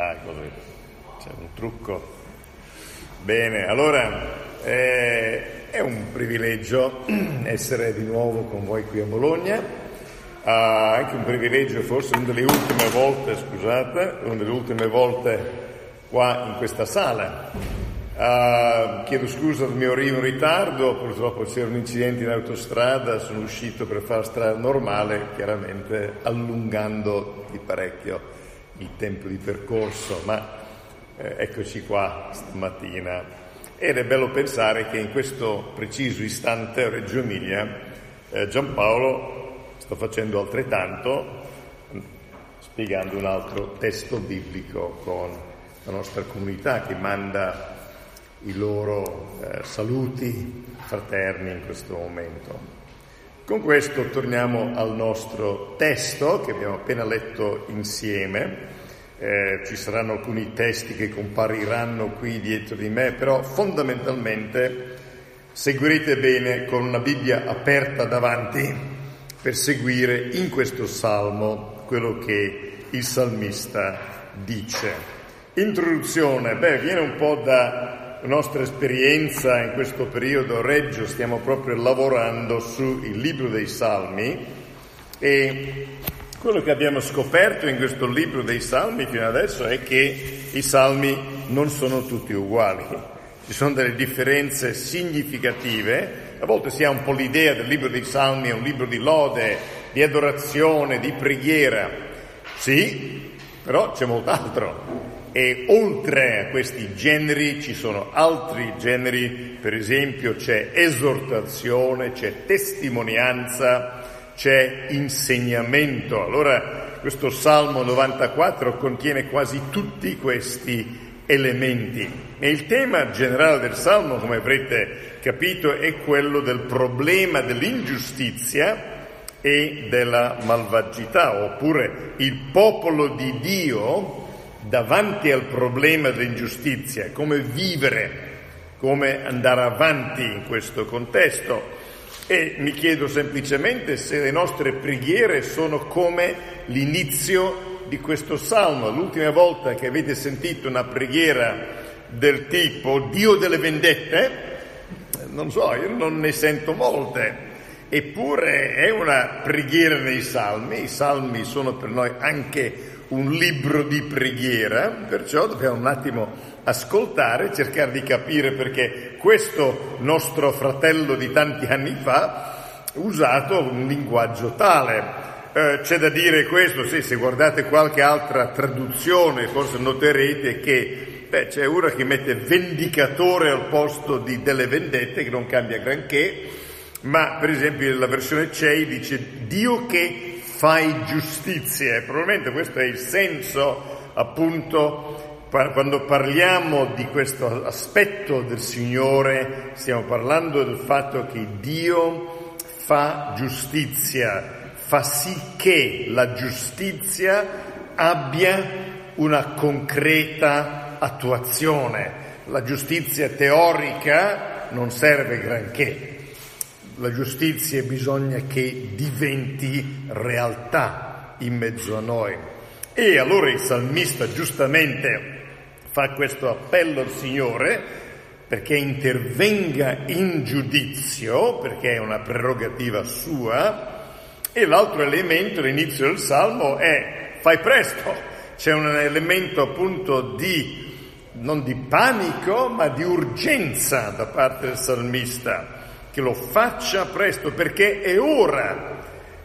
Ah, così. C'è un trucco. Bene, allora eh, è un privilegio essere di nuovo con voi qui a Bologna. Ah, anche un privilegio, forse una delle ultime volte, scusate, una delle ultime volte qua in questa sala. Uh, chiedo scusa del mio arrivo in ritardo, purtroppo c'era un incidente in autostrada, sono uscito per fare strada normale, chiaramente allungando di parecchio il tempo di percorso, ma eh, eccoci qua stamattina. Ed è bello pensare che in questo preciso istante a Reggio Emilia eh, Giampaolo sta facendo altrettanto, spiegando un altro testo biblico con la nostra comunità che manda i loro eh, saluti fraterni in questo momento. Con questo torniamo al nostro testo che abbiamo appena letto insieme. Eh, ci saranno alcuni testi che compariranno qui dietro di me, però fondamentalmente seguirete bene con una Bibbia aperta davanti per seguire in questo salmo quello che il salmista dice. Introduzione, beh, viene un po' da nostra esperienza in questo periodo Reggio stiamo proprio lavorando sul libro dei Salmi e quello che abbiamo scoperto in questo libro dei Salmi fino adesso è che i Salmi non sono tutti uguali, ci sono delle differenze significative, a volte si ha un po' l'idea del libro dei Salmi, è un libro di lode, di adorazione, di preghiera, sì, però c'è molt'altro. E oltre a questi generi ci sono altri generi, per esempio c'è esortazione, c'è testimonianza, c'è insegnamento. Allora questo Salmo 94 contiene quasi tutti questi elementi. E il tema generale del Salmo, come avrete capito, è quello del problema dell'ingiustizia e della malvagità, oppure il popolo di Dio davanti al problema dell'ingiustizia, come vivere, come andare avanti in questo contesto. E mi chiedo semplicemente se le nostre preghiere sono come l'inizio di questo salmo. L'ultima volta che avete sentito una preghiera del tipo Dio delle vendette, non so, io non ne sento molte. Eppure è una preghiera nei salmi, i salmi sono per noi anche un libro di preghiera, perciò dobbiamo un attimo ascoltare, cercare di capire perché questo nostro fratello di tanti anni fa ha usato un linguaggio tale. Eh, c'è da dire questo, sì, se guardate qualche altra traduzione forse noterete che beh, c'è una che mette vendicatore al posto di delle vendette, che non cambia granché, ma per esempio la versione CEI dice Dio che fai giustizia probabilmente questo è il senso appunto quando parliamo di questo aspetto del Signore stiamo parlando del fatto che Dio fa giustizia, fa sì che la giustizia abbia una concreta attuazione. La giustizia teorica non serve granché, la giustizia bisogna che diventi realtà in mezzo a noi. E allora il salmista giustamente fa questo appello al Signore perché intervenga in giudizio, perché è una prerogativa sua, e l'altro elemento all'inizio del Salmo è fai presto, c'è un elemento appunto di, non di panico, ma di urgenza da parte del salmista che lo faccia presto perché è ora.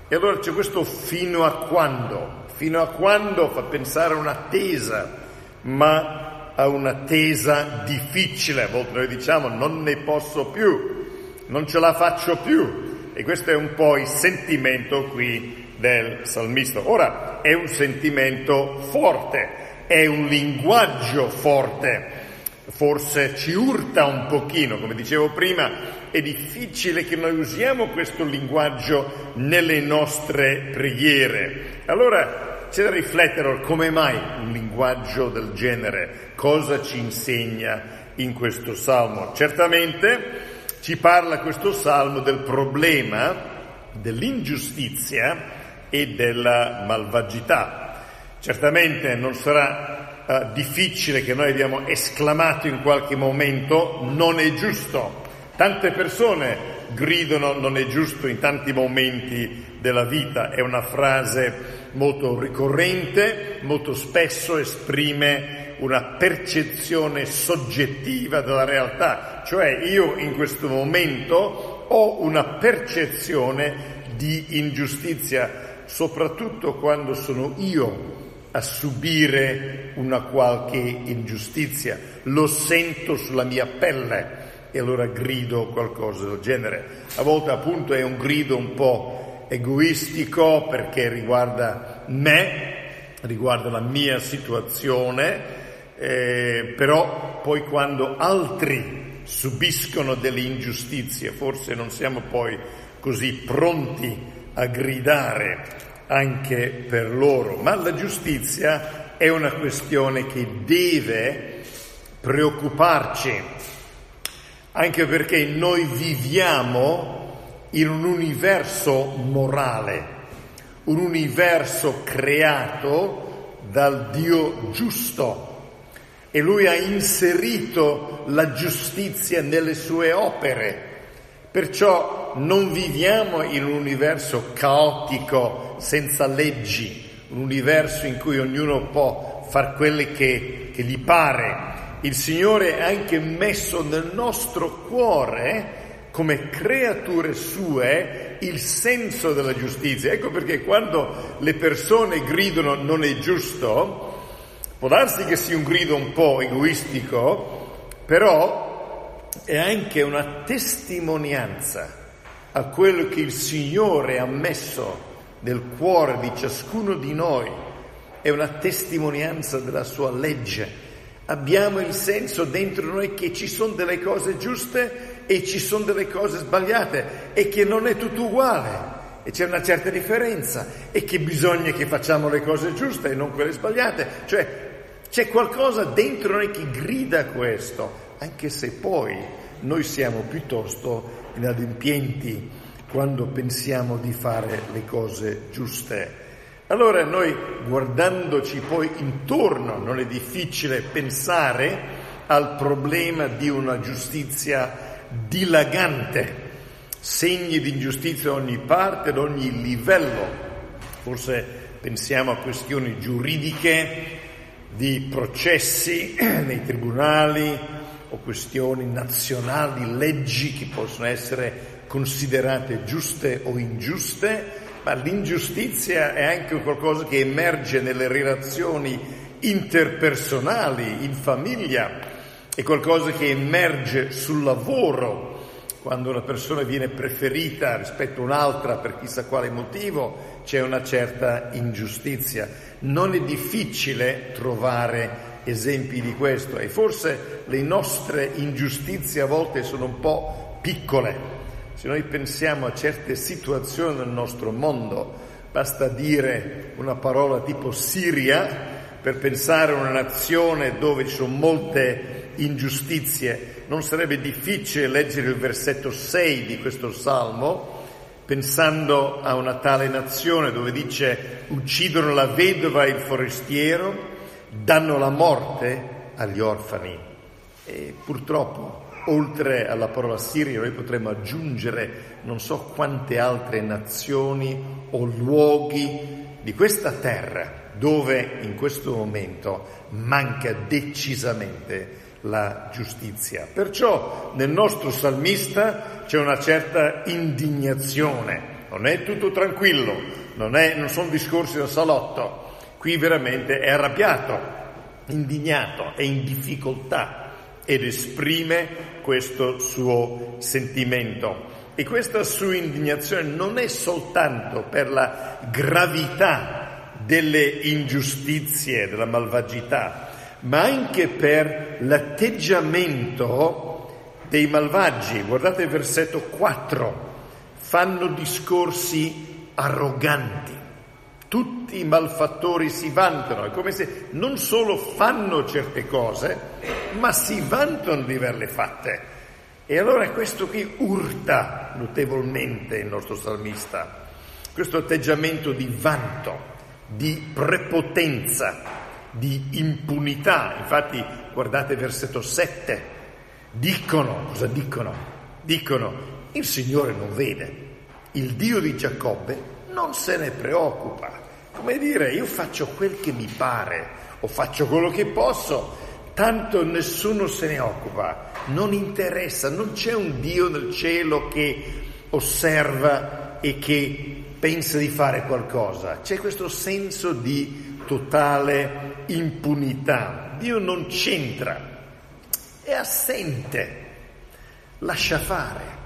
E allora c'è questo fino a quando? Fino a quando fa pensare a un'attesa, ma a un'attesa difficile. A volte noi diciamo non ne posso più, non ce la faccio più. E questo è un po' il sentimento qui del salmista. Ora è un sentimento forte, è un linguaggio forte forse ci urta un pochino, come dicevo prima, è difficile che noi usiamo questo linguaggio nelle nostre preghiere. Allora c'è da riflettere come mai un linguaggio del genere, cosa ci insegna in questo salmo. Certamente ci parla questo salmo del problema dell'ingiustizia e della malvagità. Certamente non sarà uh, difficile che noi abbiamo esclamato in qualche momento, non è giusto. Tante persone gridano non è giusto in tanti momenti della vita, è una frase molto ricorrente, molto spesso esprime una percezione soggettiva della realtà, cioè io in questo momento ho una percezione di ingiustizia, soprattutto quando sono io a subire una qualche ingiustizia, lo sento sulla mia pelle e allora grido qualcosa del genere. A volte appunto è un grido un po' egoistico perché riguarda me, riguarda la mia situazione, eh, però poi quando altri subiscono delle ingiustizie, forse non siamo poi così pronti a gridare anche per loro, ma la giustizia è una questione che deve preoccuparci anche perché noi viviamo in un universo morale, un universo creato dal Dio giusto e lui ha inserito la giustizia nelle sue opere. Perciò non viviamo in un universo caotico, senza leggi, un universo in cui ognuno può fare quello che, che gli pare, il Signore ha anche messo nel nostro cuore come creature sue il senso della giustizia. Ecco perché quando le persone gridano non è giusto, può darsi che sia un grido un po' egoistico, però è anche una testimonianza a quello che il Signore ha messo nel cuore di ciascuno di noi, è una testimonianza della sua legge. Abbiamo il senso dentro noi che ci sono delle cose giuste e ci sono delle cose sbagliate e che non è tutto uguale. E c'è una certa differenza e che bisogna che facciamo le cose giuste e non quelle sbagliate. Cioè c'è qualcosa dentro noi che grida questo, anche se poi noi siamo piuttosto inadempienti quando pensiamo di fare le cose giuste. Allora noi guardandoci poi intorno non è difficile pensare al problema di una giustizia dilagante, segni di ingiustizia da ogni parte, ad ogni livello. Forse pensiamo a questioni giuridiche, di processi nei tribunali o questioni nazionali, leggi che possono essere considerate giuste o ingiuste, ma l'ingiustizia è anche qualcosa che emerge nelle relazioni interpersonali, in famiglia, è qualcosa che emerge sul lavoro, quando una persona viene preferita rispetto a un'altra per chissà quale motivo, c'è una certa ingiustizia. Non è difficile trovare esempi di questo e forse le nostre ingiustizie a volte sono un po' piccole, se noi pensiamo a certe situazioni nel nostro mondo, basta dire una parola tipo Siria per pensare a una nazione dove ci sono molte ingiustizie. Non sarebbe difficile leggere il versetto 6 di questo salmo pensando a una tale nazione dove dice uccidono la vedova e il forestiero, danno la morte agli orfani. E purtroppo Oltre alla parola Siria noi potremmo aggiungere non so quante altre nazioni o luoghi di questa terra dove in questo momento manca decisamente la giustizia. Perciò nel nostro salmista c'è una certa indignazione, non è tutto tranquillo, non, è, non sono discorsi da salotto, qui veramente è arrabbiato, indignato, è in difficoltà ed esprime questo suo sentimento. E questa sua indignazione non è soltanto per la gravità delle ingiustizie, della malvagità, ma anche per l'atteggiamento dei malvagi. Guardate il versetto 4, fanno discorsi arroganti. Tutti i malfattori si vantano, è come se non solo fanno certe cose, ma si vantano di averle fatte. E allora questo qui urta notevolmente il nostro salmista, questo atteggiamento di vanto, di prepotenza, di impunità. Infatti, guardate versetto 7, dicono, cosa dicono? Dicono, il Signore non vede, il Dio di Giacobbe non se ne preoccupa. Come dire, io faccio quel che mi pare o faccio quello che posso, tanto nessuno se ne occupa, non interessa, non c'è un Dio nel cielo che osserva e che pensa di fare qualcosa, c'è questo senso di totale impunità. Dio non c'entra, è assente, lascia fare.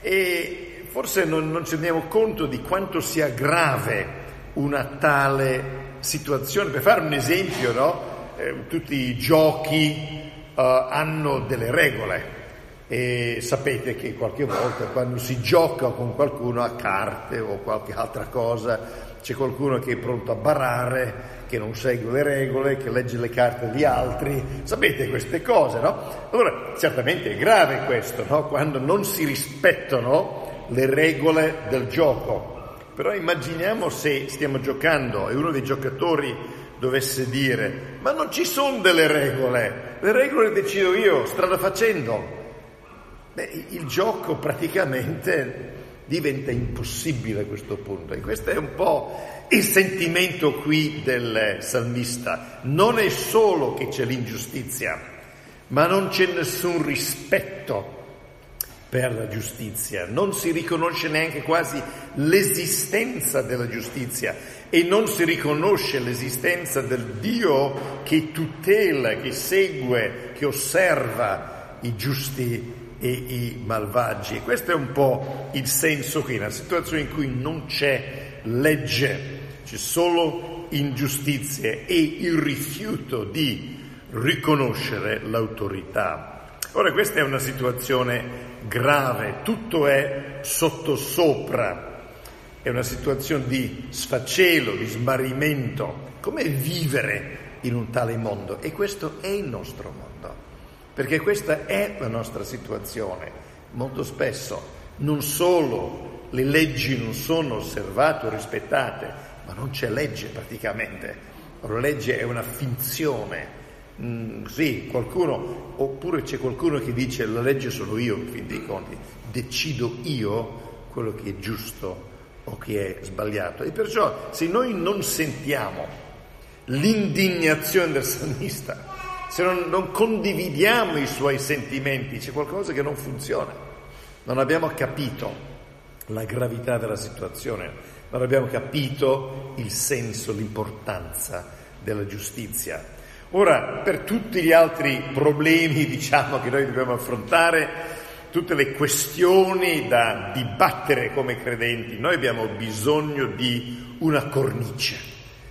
E forse non, non ci rendiamo conto di quanto sia grave una tale situazione. Per fare un esempio, no? eh, tutti i giochi uh, hanno delle regole e sapete che qualche volta quando si gioca con qualcuno a carte o qualche altra cosa c'è qualcuno che è pronto a barare, che non segue le regole, che legge le carte di altri, sapete queste cose, no? Allora, certamente è grave questo, no? Quando non si rispettano le regole del gioco. Però immaginiamo se stiamo giocando e uno dei giocatori dovesse dire, ma non ci sono delle regole, le regole le decido io, strada facendo. Beh, il gioco praticamente diventa impossibile a questo punto e questo è un po' il sentimento qui del salmista. Non è solo che c'è l'ingiustizia, ma non c'è nessun rispetto per la giustizia, non si riconosce neanche quasi l'esistenza della giustizia e non si riconosce l'esistenza del Dio che tutela, che segue, che osserva i giusti e i malvagi. Questo è un po' il senso qui, una situazione in cui non c'è legge, c'è solo ingiustizie e il rifiuto di riconoscere l'autorità. Ora questa è una situazione grave, tutto è sottosopra, è una situazione di sfacelo, di smarrimento. Come vivere in un tale mondo? E questo è il nostro mondo, perché questa è la nostra situazione. Molto spesso non solo le leggi non sono osservate o rispettate, ma non c'è legge praticamente. La legge è una finzione, Mm, sì, qualcuno, oppure c'è qualcuno che dice la legge sono io, in fin dei conti, decido io quello che è giusto o che è sbagliato. E perciò se noi non sentiamo l'indignazione del salmista, se non, non condividiamo i suoi sentimenti, c'è qualcosa che non funziona. Non abbiamo capito la gravità della situazione, non abbiamo capito il senso, l'importanza della giustizia. Ora, per tutti gli altri problemi, diciamo, che noi dobbiamo affrontare, tutte le questioni da dibattere come credenti, noi abbiamo bisogno di una cornice,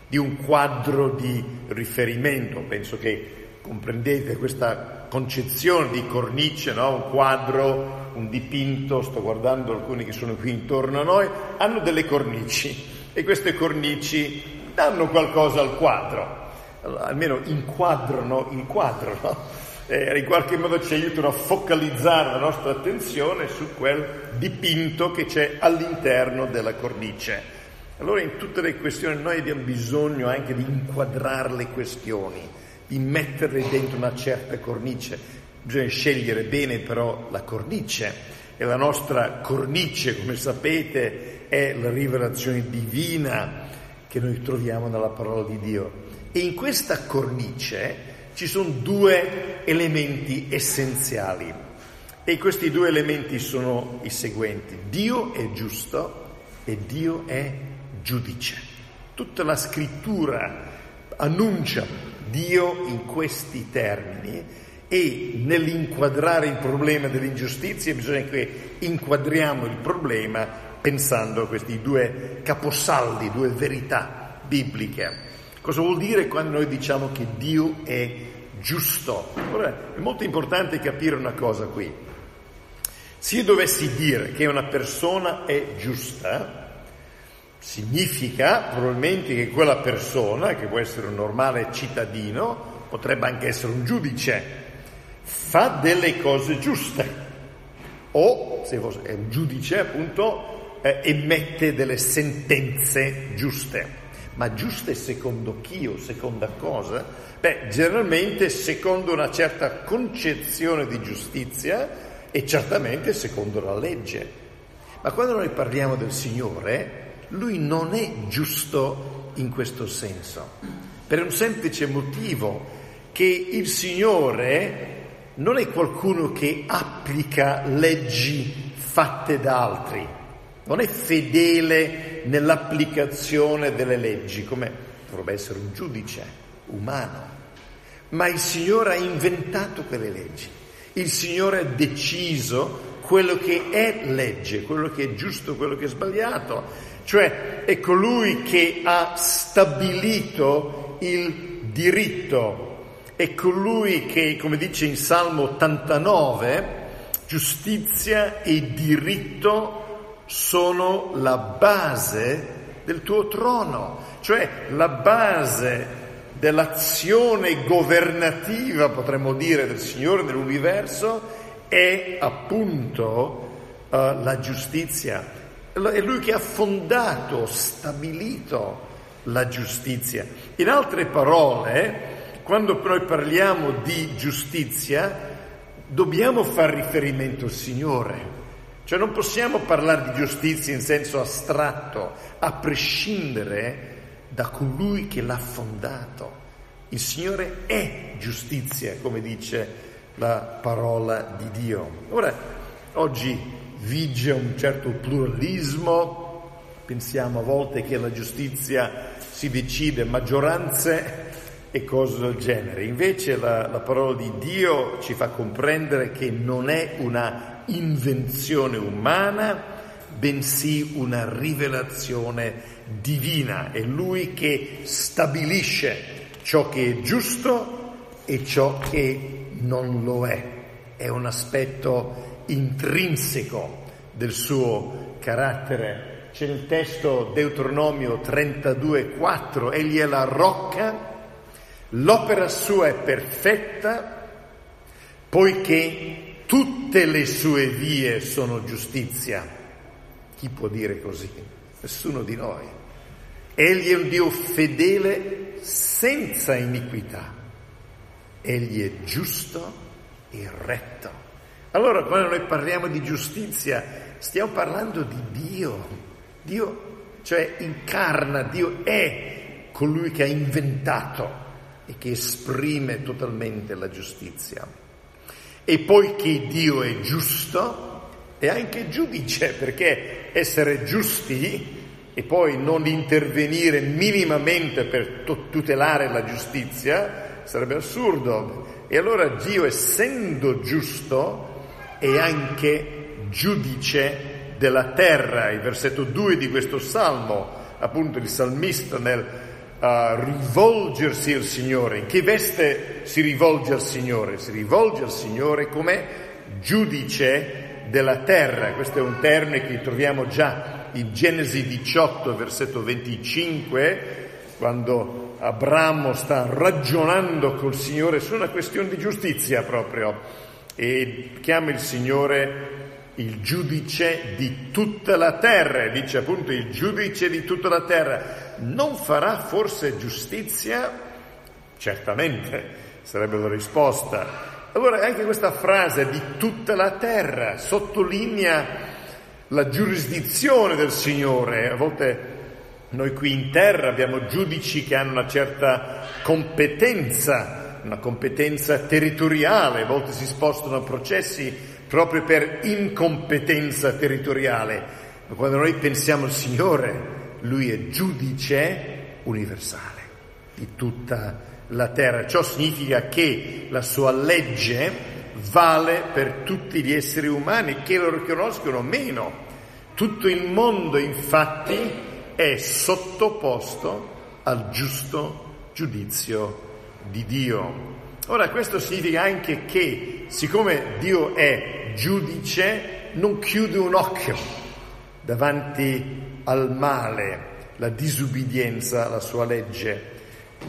di un quadro di riferimento. Penso che comprendete questa concezione di cornice, no? un quadro, un dipinto, sto guardando alcuni che sono qui intorno a noi, hanno delle cornici e queste cornici danno qualcosa al quadro almeno inquadrano il quadro, no? eh, in qualche modo ci aiutano a focalizzare la nostra attenzione su quel dipinto che c'è all'interno della cornice. Allora in tutte le questioni noi abbiamo bisogno anche di inquadrare le questioni, di metterle dentro una certa cornice. Bisogna scegliere bene però la cornice e la nostra cornice, come sapete, è la rivelazione divina che noi troviamo nella parola di Dio. E in questa cornice ci sono due elementi essenziali e questi due elementi sono i seguenti. Dio è giusto e Dio è giudice. Tutta la scrittura annuncia Dio in questi termini e nell'inquadrare il problema dell'ingiustizia bisogna che inquadriamo il problema pensando a questi due caposaldi, due verità bibliche. Cosa vuol dire quando noi diciamo che Dio è giusto? Ora, è molto importante capire una cosa qui. Se io dovessi dire che una persona è giusta, significa probabilmente che quella persona, che può essere un normale cittadino, potrebbe anche essere un giudice, fa delle cose giuste o, se è un giudice appunto, eh, emette delle sentenze giuste Ma giuste secondo chi o seconda cosa? Beh, generalmente secondo una certa concezione di giustizia e certamente secondo la legge. Ma quando noi parliamo del Signore, Lui non è giusto in questo senso, per un semplice motivo che il Signore non è qualcuno che applica leggi fatte da altri, non è fedele nell'applicazione delle leggi, come dovrebbe essere un giudice umano, ma il Signore ha inventato quelle leggi, il Signore ha deciso quello che è legge, quello che è giusto, quello che è sbagliato, cioè è colui che ha stabilito il diritto. È colui che, come dice in Salmo 89, giustizia e diritto sono la base del tuo trono, cioè la base dell'azione governativa, potremmo dire, del Signore dell'universo è appunto uh, la giustizia. È Lui che ha fondato, stabilito la giustizia. In altre parole, quando noi parliamo di giustizia, dobbiamo far riferimento al Signore. Cioè non possiamo parlare di giustizia in senso astratto, a prescindere da colui che l'ha fondato. Il Signore è giustizia, come dice la parola di Dio. Ora, oggi vige un certo pluralismo, pensiamo a volte che la giustizia si decide maggioranze e cose del genere. Invece la, la, parola di Dio ci fa comprendere che non è una invenzione umana, bensì una rivelazione divina. È Lui che stabilisce ciò che è giusto e ciò che non lo è. È un aspetto intrinseco del suo carattere. C'è nel testo Deuteronomio 32,4, egli è la rocca L'opera sua è perfetta poiché tutte le sue vie sono giustizia. Chi può dire così? Nessuno di noi. Egli è un Dio fedele senza iniquità. Egli è giusto e retto. Allora quando noi parliamo di giustizia stiamo parlando di Dio. Dio, cioè incarna, Dio è colui che ha inventato e che esprime totalmente la giustizia. E poiché Dio è giusto, è anche giudice, perché essere giusti e poi non intervenire minimamente per tutelare la giustizia sarebbe assurdo. E allora Dio, essendo giusto, è anche giudice della terra. Il versetto 2 di questo salmo, appunto il salmista nel a rivolgersi al Signore. In che veste si rivolge al Signore? Si rivolge al Signore come giudice della terra. Questo è un termine che troviamo già in Genesi 18, versetto 25, quando Abramo sta ragionando col Signore su una questione di giustizia proprio e chiama il Signore il giudice di tutta la terra, dice appunto il giudice di tutta la terra, non farà forse giustizia? Certamente, sarebbe la risposta. Allora anche questa frase di tutta la terra sottolinea la giurisdizione del Signore. A volte noi qui in terra abbiamo giudici che hanno una certa competenza, una competenza territoriale, a volte si spostano processi proprio per incompetenza territoriale, ma quando noi pensiamo al Signore, Lui è giudice universale di tutta la terra. Ciò significa che la sua legge vale per tutti gli esseri umani, che lo riconoscono o meno. Tutto il mondo infatti è sottoposto al giusto giudizio di Dio. Ora questo significa anche che siccome Dio è giudice non chiude un occhio davanti al male, la disubbidienza alla sua legge.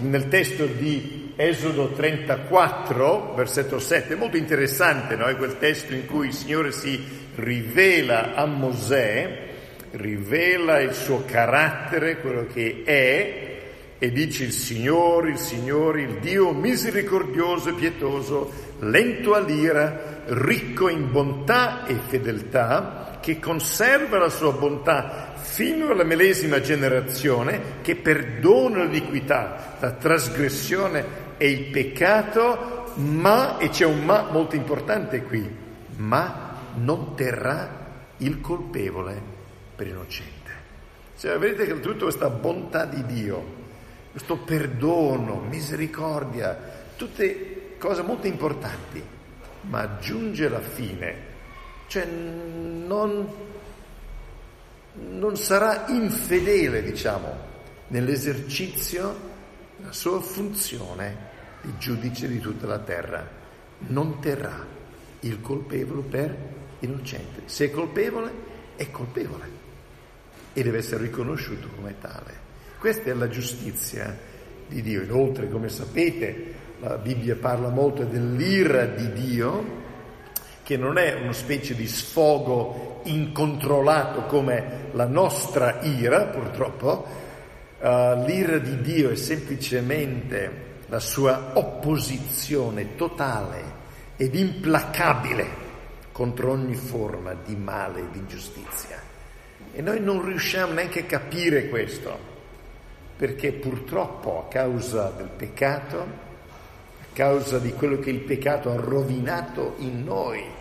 Nel testo di Esodo 34, versetto 7, è molto interessante, no? è quel testo in cui il Signore si rivela a Mosè, rivela il suo carattere, quello che è, e dice il Signore, il Signore, il Dio misericordioso e pietoso, lento all'ira, ricco in bontà e fedeltà, che conserva la sua bontà fino alla medesima generazione, che perdona l'iniquità, la trasgressione e il peccato, ma, e c'è un ma molto importante qui, ma non terrà il colpevole per innocente. Cioè, vedete che tutto questa bontà di Dio, questo perdono, misericordia, tutte cose molto importanti, ma aggiunge la fine, cioè non, non sarà infedele, diciamo, nell'esercizio della sua funzione di giudice di tutta la terra, non terrà il colpevole per innocente. Se è colpevole, è colpevole e deve essere riconosciuto come tale. Questa è la giustizia di Dio. Inoltre, come sapete, la Bibbia parla molto dell'ira di Dio, che non è una specie di sfogo incontrollato come la nostra ira, purtroppo. Uh, l'ira di Dio è semplicemente la sua opposizione totale ed implacabile contro ogni forma di male e di ingiustizia. E noi non riusciamo neanche a capire questo perché purtroppo a causa del peccato, a causa di quello che il peccato ha rovinato in noi,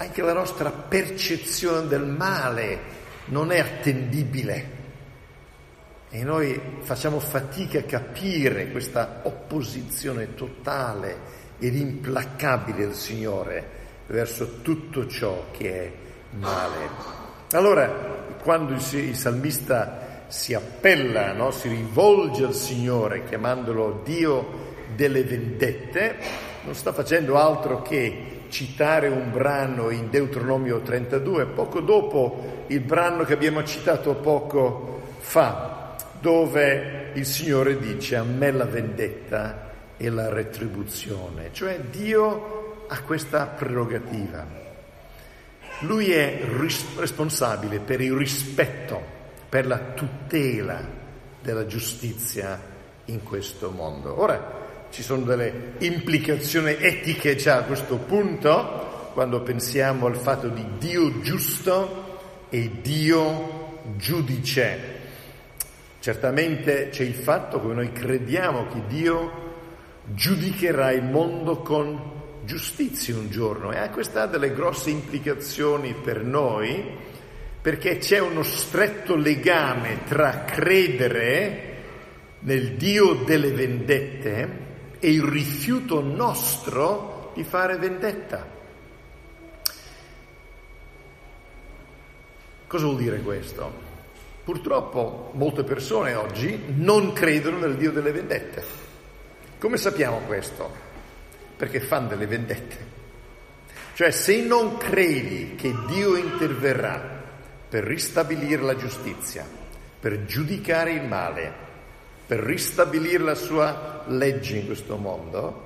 anche la nostra percezione del male non è attendibile. E noi facciamo fatica a capire questa opposizione totale ed implacabile del Signore verso tutto ciò che è male. Allora, quando il salmista si appella, no? si rivolge al Signore chiamandolo Dio delle vendette, non sta facendo altro che citare un brano in Deuteronomio 32, poco dopo il brano che abbiamo citato poco fa, dove il Signore dice a me la vendetta e la retribuzione, cioè Dio ha questa prerogativa. Lui è ris- responsabile per il rispetto per la tutela della giustizia in questo mondo. Ora, ci sono delle implicazioni etiche già a questo punto, quando pensiamo al fatto di Dio giusto e Dio giudice. Certamente c'è il fatto che noi crediamo che Dio giudicherà il mondo con giustizia un giorno e questo ha delle grosse implicazioni per noi perché c'è uno stretto legame tra credere nel Dio delle vendette e il rifiuto nostro di fare vendetta. Cosa vuol dire questo? Purtroppo molte persone oggi non credono nel Dio delle vendette. Come sappiamo questo? Perché fanno delle vendette. Cioè se non credi che Dio interverrà per ristabilire la giustizia, per giudicare il male, per ristabilire la sua legge in questo mondo,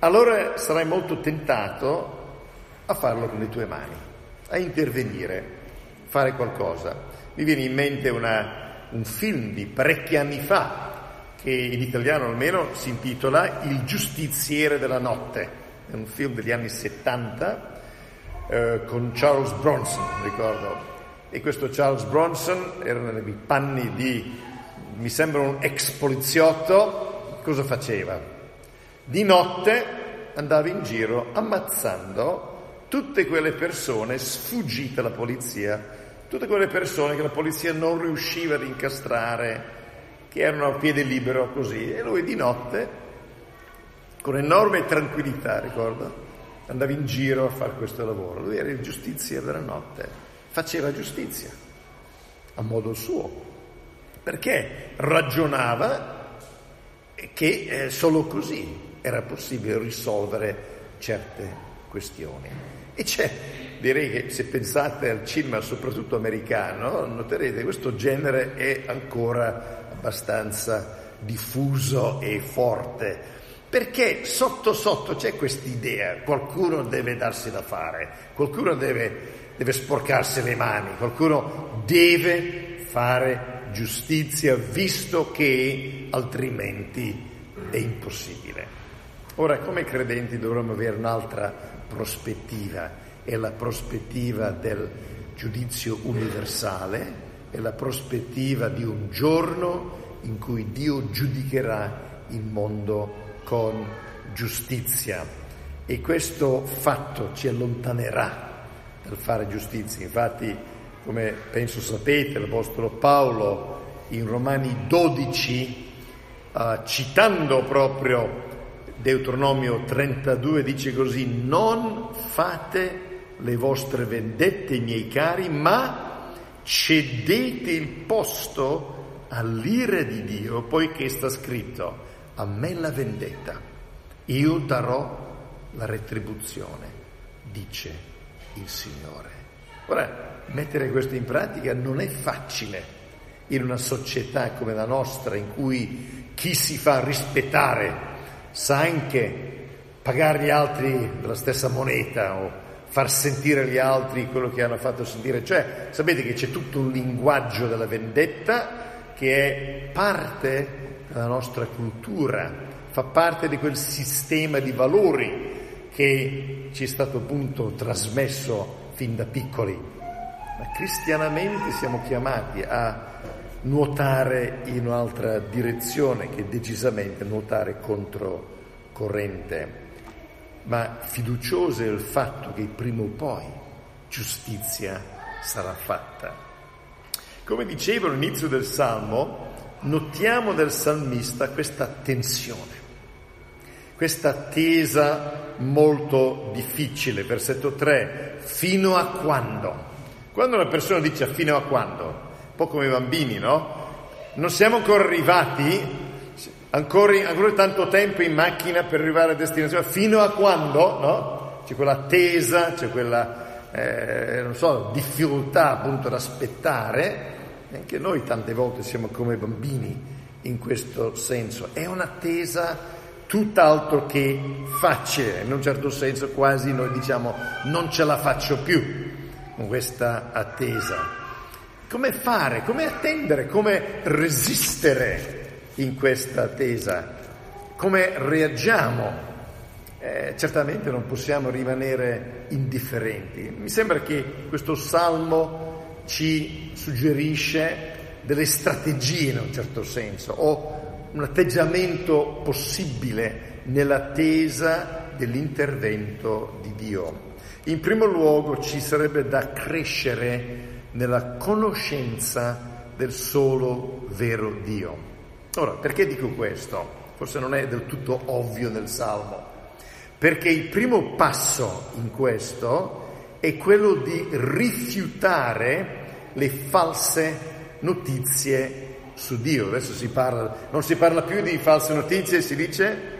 allora sarai molto tentato a farlo con le tue mani, a intervenire, fare qualcosa. Mi viene in mente una, un film di parecchi anni fa, che in italiano almeno si intitola Il giustiziere della notte, è un film degli anni 70 eh, con Charles Bronson, ricordo, e questo Charles Bronson era nei panni di, mi sembra un ex poliziotto, cosa faceva? Di notte andava in giro ammazzando tutte quelle persone sfuggite alla polizia, tutte quelle persone che la polizia non riusciva ad incastrare, che erano a piede libero così, e lui di notte, con enorme tranquillità, ricordo, andava in giro a fare questo lavoro. Lui era il giustiziere della notte faceva giustizia a modo suo, perché ragionava che eh, solo così era possibile risolvere certe questioni. E c'è, direi che se pensate al cinema soprattutto americano, noterete che questo genere è ancora abbastanza diffuso e forte, perché sotto sotto c'è questa idea, qualcuno deve darsi da fare, qualcuno deve deve sporcarsi le mani, qualcuno deve fare giustizia, visto che altrimenti è impossibile. Ora, come credenti dovremmo avere un'altra prospettiva, è la prospettiva del giudizio universale, è la prospettiva di un giorno in cui Dio giudicherà il mondo con giustizia e questo fatto ci allontanerà dal fare giustizia. Infatti, come penso sapete, l'Apostolo Paolo in Romani 12, uh, eh, citando proprio Deuteronomio 32, dice così, non fate le vostre vendette, miei cari, ma cedete il posto all'ira di Dio, poiché sta scritto, a me la vendetta, io darò la retribuzione, dice il Signore. Ora, mettere questo in pratica non è facile in una società come la nostra, in cui chi si fa rispettare sa anche pagare gli altri della stessa moneta o far sentire agli altri quello che hanno fatto sentire. Cioè, sapete che c'è tutto un linguaggio della vendetta che è parte della nostra cultura, fa parte di quel sistema di valori che ci è stato appunto trasmesso fin da piccoli. Ma cristianamente siamo chiamati a nuotare in un'altra direzione che decisamente nuotare contro corrente, ma fiducioso è il fatto che prima o poi giustizia sarà fatta. Come dicevo all'inizio del Salmo, notiamo nel salmista questa tensione questa attesa molto difficile. Versetto 3, fino a quando? Quando una persona dice fino a quando? Un po' come i bambini, no? Non siamo ancora arrivati, ancora, ancora tanto tempo in macchina per arrivare a destinazione, fino a quando, no? C'è quella attesa, c'è quella, eh, non so, difficoltà appunto ad aspettare. Anche noi tante volte siamo come bambini in questo senso. È un'attesa tutt'altro che facile, in un certo senso quasi noi diciamo non ce la faccio più con questa attesa. Come fare, come attendere, come resistere in questa attesa? Come reagiamo? Eh, certamente non possiamo rimanere indifferenti. Mi sembra che questo salmo ci suggerisce delle strategie in un certo senso, o un atteggiamento possibile nell'attesa dell'intervento di Dio. In primo luogo ci sarebbe da crescere nella conoscenza del solo vero Dio. Ora, perché dico questo? Forse non è del tutto ovvio nel Salmo, perché il primo passo in questo è quello di rifiutare le false notizie su Dio. Adesso si parla, non si parla più di false notizie, si dice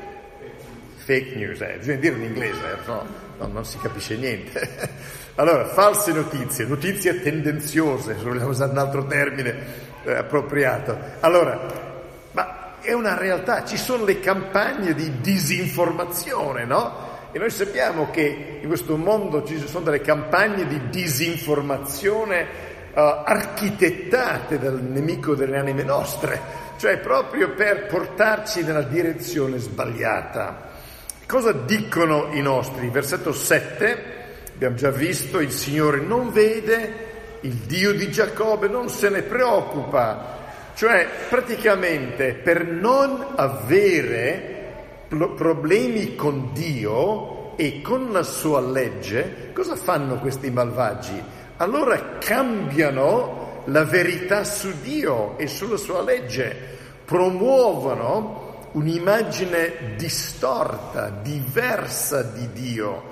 fake news, eh, bisogna dire in inglese, no, no, non si capisce niente. allora, false notizie, notizie tendenziose, se vogliamo usare un altro termine eh, appropriato. Allora, ma è una realtà, ci sono le campagne di disinformazione, no? E noi sappiamo che in questo mondo ci sono delle campagne di disinformazione uh, architettate dal nemico delle anime nostre, cioè proprio per portarci nella direzione sbagliata. Cosa dicono i nostri? Versetto 7, abbiamo già visto, il Signore non vede, il Dio di Giacobbe non se ne preoccupa, cioè praticamente per non avere problemi con Dio e con la sua legge, cosa fanno questi malvagi? allora cambiano la verità su Dio e sulla sua legge, promuovono un'immagine distorta, diversa di Dio,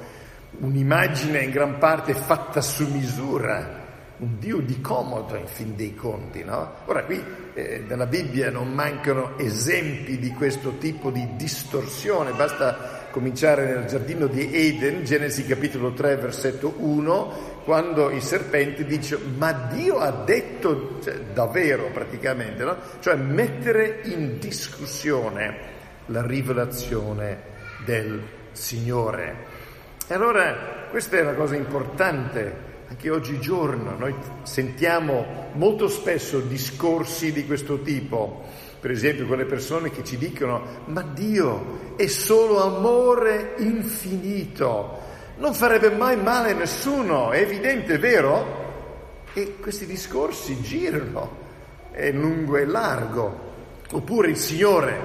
un'immagine in gran parte fatta su misura, un Dio di comodo in fin dei conti. No? Ora qui eh, nella Bibbia non mancano esempi di questo tipo di distorsione, basta cominciare nel giardino di Eden, Genesi capitolo 3 versetto 1, quando il serpente dice ma Dio ha detto cioè, davvero praticamente, no? cioè mettere in discussione la rivelazione del Signore. E allora questa è una cosa importante anche oggigiorno noi sentiamo molto spesso discorsi di questo tipo, per esempio quelle persone che ci dicono ma Dio è solo amore infinito, non farebbe mai male a nessuno, è evidente, vero? E questi discorsi girano, è lungo e largo. Oppure il Signore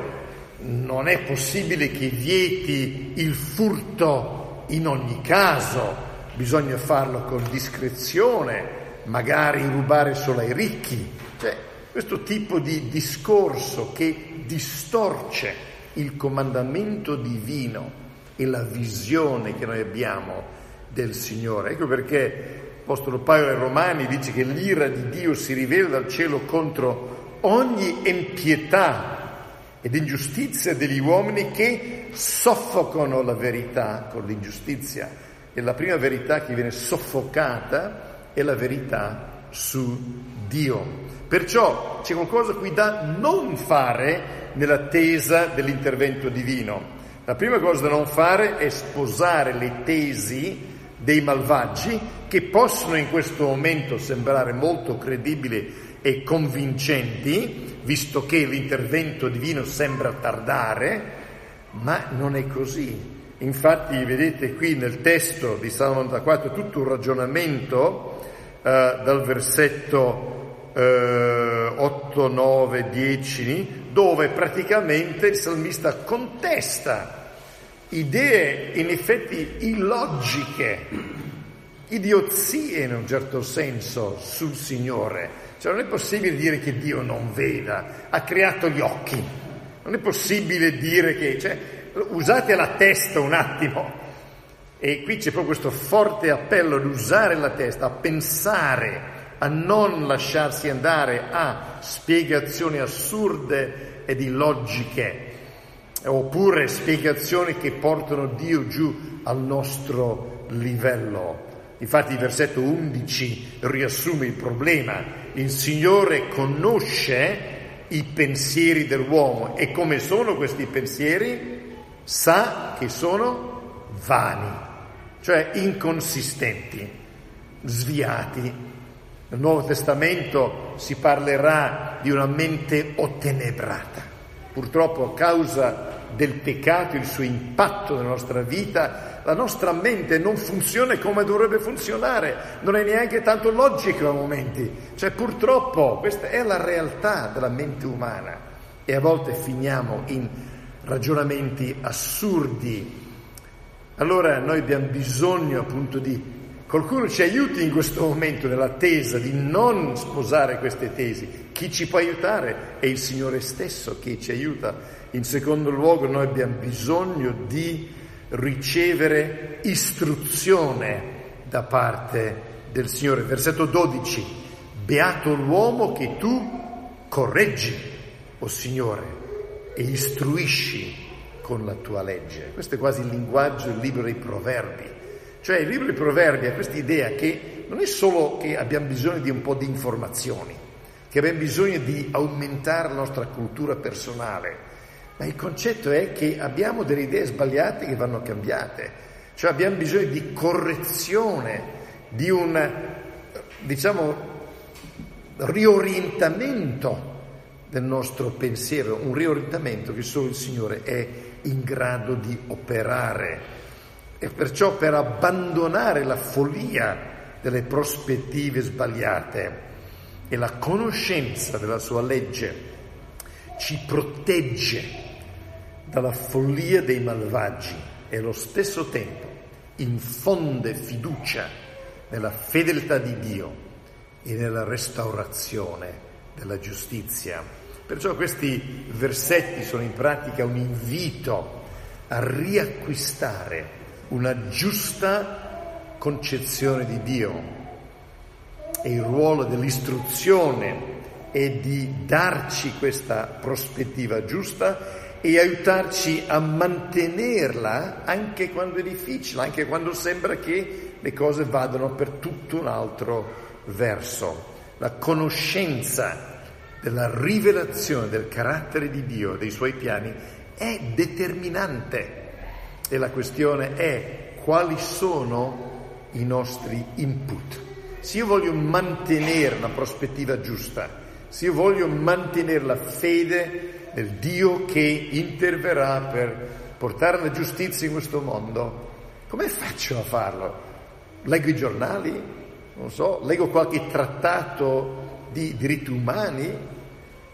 non è possibile che vieti il furto in ogni caso, bisogna farlo con discrezione, magari rubare solo ai ricchi. Cioè, questo tipo di discorso che distorce il comandamento divino e la visione che noi abbiamo del Signore. Ecco perché L'Apostolo Paolo ai Romani dice che l'ira di Dio si rivela dal cielo contro ogni impietà ed ingiustizia degli uomini che soffocano la verità con l'ingiustizia. E la prima verità che viene soffocata è la verità su Dio. Perciò c'è qualcosa qui da non fare nell'attesa dell'intervento divino. La prima cosa da non fare è sposare le tesi dei malvagi che possono in questo momento sembrare molto credibili e convincenti, visto che l'intervento divino sembra tardare, ma non è così. Infatti vedete qui nel testo di Salmo 94 tutto un ragionamento eh, dal versetto eh, 8, 9, 10, dove praticamente il salmista contesta idee in effetti illogiche, idiozie in un certo senso sul Signore. Cioè non è possibile dire che Dio non veda, ha creato gli occhi, non è possibile dire che... Cioè, usate la testa un attimo. E qui c'è proprio questo forte appello ad usare la testa, a pensare, a non lasciarsi andare a spiegazioni assurde ed illogiche oppure spiegazioni che portano Dio giù al nostro livello. Infatti il versetto 11 riassume il problema. Il Signore conosce i pensieri dell'uomo e come sono questi pensieri? Sa che sono vani, cioè inconsistenti, sviati. Nel Nuovo Testamento si parlerà di una mente ottenebrata. Purtroppo a causa del peccato, il suo impatto nella nostra vita, la nostra mente non funziona come dovrebbe funzionare, non è neanche tanto logico a momenti. Cioè purtroppo questa è la realtà della mente umana e a volte finiamo in ragionamenti assurdi. Allora noi abbiamo bisogno appunto di qualcuno ci aiuti in questo momento nell'attesa di non sposare queste tesi. Chi ci può aiutare? È il Signore stesso che ci aiuta in secondo luogo noi abbiamo bisogno di ricevere istruzione da parte del Signore. Versetto 12. Beato l'uomo che tu correggi, o oh Signore, e istruisci con la tua legge. Questo è quasi il linguaggio del libro dei proverbi. Cioè il libro dei proverbi ha questa idea che non è solo che abbiamo bisogno di un po' di informazioni, che abbiamo bisogno di aumentare la nostra cultura personale, ma il concetto è che abbiamo delle idee sbagliate che vanno cambiate, cioè abbiamo bisogno di correzione, di un, diciamo, riorientamento del nostro pensiero, un riorientamento che solo il Signore è in grado di operare. E perciò per abbandonare la follia delle prospettive sbagliate e la conoscenza della sua legge ci protegge dalla follia dei malvagi e allo stesso tempo infonde fiducia nella fedeltà di Dio e nella restaurazione della giustizia. Perciò questi versetti sono in pratica un invito a riacquistare una giusta concezione di Dio e il ruolo dell'istruzione è di darci questa prospettiva giusta e aiutarci a mantenerla anche quando è difficile, anche quando sembra che le cose vadano per tutto un altro verso. La conoscenza della rivelazione del carattere di Dio, dei suoi piani, è determinante e la questione è quali sono i nostri input, se io voglio mantenere una prospettiva giusta, se io voglio mantenere la fede nel Dio che interverrà per portare la giustizia in questo mondo, come faccio a farlo? Leggo i giornali? Non so, leggo qualche trattato di diritti umani?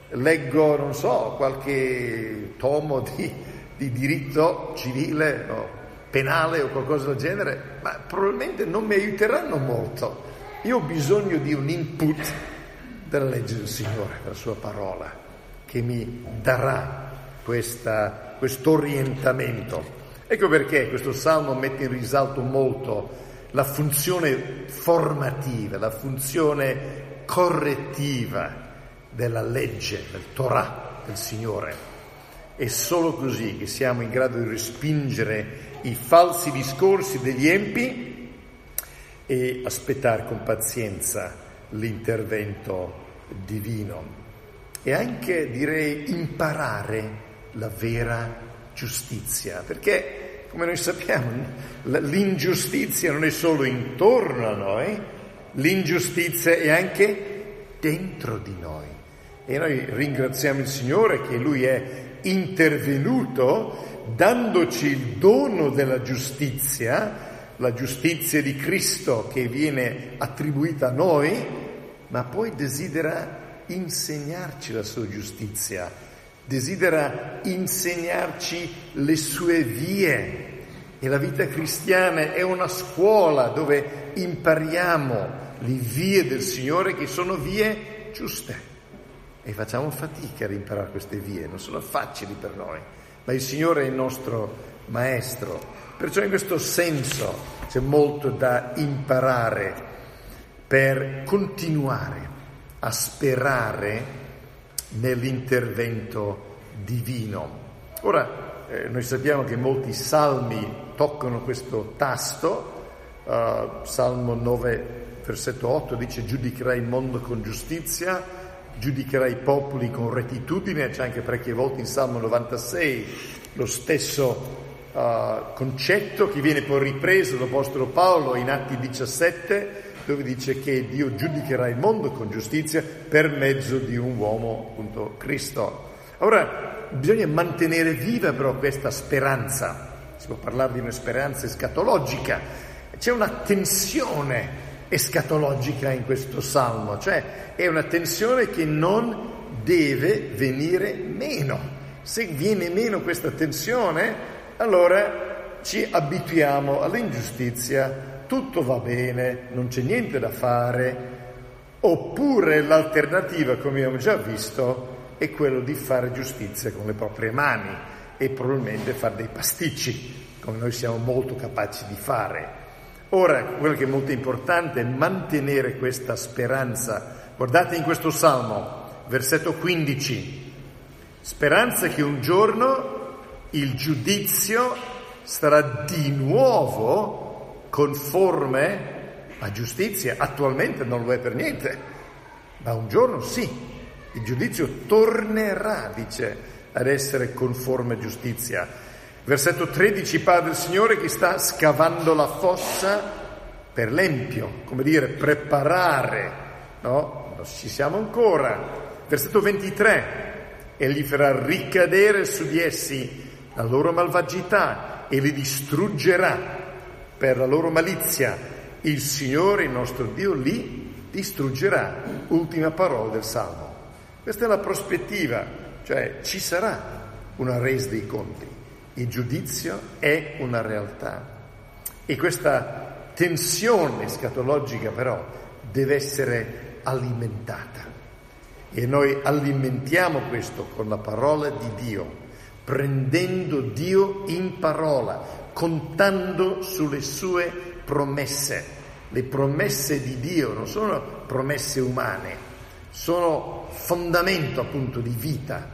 Leggo, non so, qualche tomo di, di diritto civile, no, penale o qualcosa del genere, ma probabilmente non mi aiuteranno molto. Io ho bisogno di un input della legge del Signore, della sua parola, che mi darà questo orientamento. Ecco perché questo salmo mette in risalto molto la funzione formativa, la funzione correttiva della legge, del Torah del Signore. È solo così che siamo in grado di respingere i falsi discorsi degli empi e aspettare con pazienza l'intervento divino e anche direi imparare la vera giustizia, perché come noi sappiamo l'ingiustizia non è solo intorno a noi, l'ingiustizia è anche dentro di noi. E noi ringraziamo il Signore che Lui è intervenuto dandoci il dono della giustizia, la giustizia di Cristo che viene attribuita a noi, ma poi desidera insegnarci la sua giustizia, desidera insegnarci le sue vie. E la vita cristiana è una scuola dove impariamo le vie del Signore che sono vie giuste. E facciamo fatica ad imparare queste vie, non sono facili per noi, ma il Signore è il nostro Maestro. Perciò in questo senso c'è molto da imparare per continuare a sperare nell'intervento divino. Ora, eh, noi sappiamo che molti salmi toccano questo tasto, uh, Salmo 9, versetto 8 dice giudicherai il mondo con giustizia, giudicherà i popoli con rettitudine, c'è anche parecchie volte in Salmo 96 lo stesso uh, concetto che viene poi ripreso dall'Apostolo Paolo in Atti 17 dove dice che Dio giudicherà il mondo con giustizia per mezzo di un uomo, appunto Cristo. Ora bisogna mantenere viva però questa speranza, si può parlare di una speranza escatologica, c'è una tensione escatologica in questo salmo, cioè è una tensione che non deve venire meno. Se viene meno questa tensione, allora ci abituiamo all'ingiustizia, tutto va bene, non c'è niente da fare, oppure l'alternativa, come abbiamo già visto, è quello di fare giustizia con le proprie mani e probabilmente fare dei pasticci, come noi siamo molto capaci di fare. Ora, quello che è molto importante è mantenere questa speranza. Guardate in questo Salmo, versetto 15, speranza che un giorno il giudizio sarà di nuovo conforme a giustizia. Attualmente non lo è per niente, ma un giorno sì, il giudizio tornerà, dice, ad essere conforme a giustizia. Versetto 13 parla del Signore che sta scavando la fossa per l'empio, come dire, preparare, no? Non ci siamo ancora. Versetto 23, egli farà ricadere su di essi la loro malvagità e li distruggerà per la loro malizia. Il Signore, il nostro Dio, li distruggerà. Ultima parola del Salmo. Questa è la prospettiva, cioè ci sarà una resa dei conti. Il giudizio è una realtà. E questa tensione scatologica però deve essere alimentata. E noi alimentiamo questo con la parola di Dio, prendendo Dio in parola, contando sulle sue promesse. Le promesse di Dio non sono promesse umane, sono fondamento appunto di vita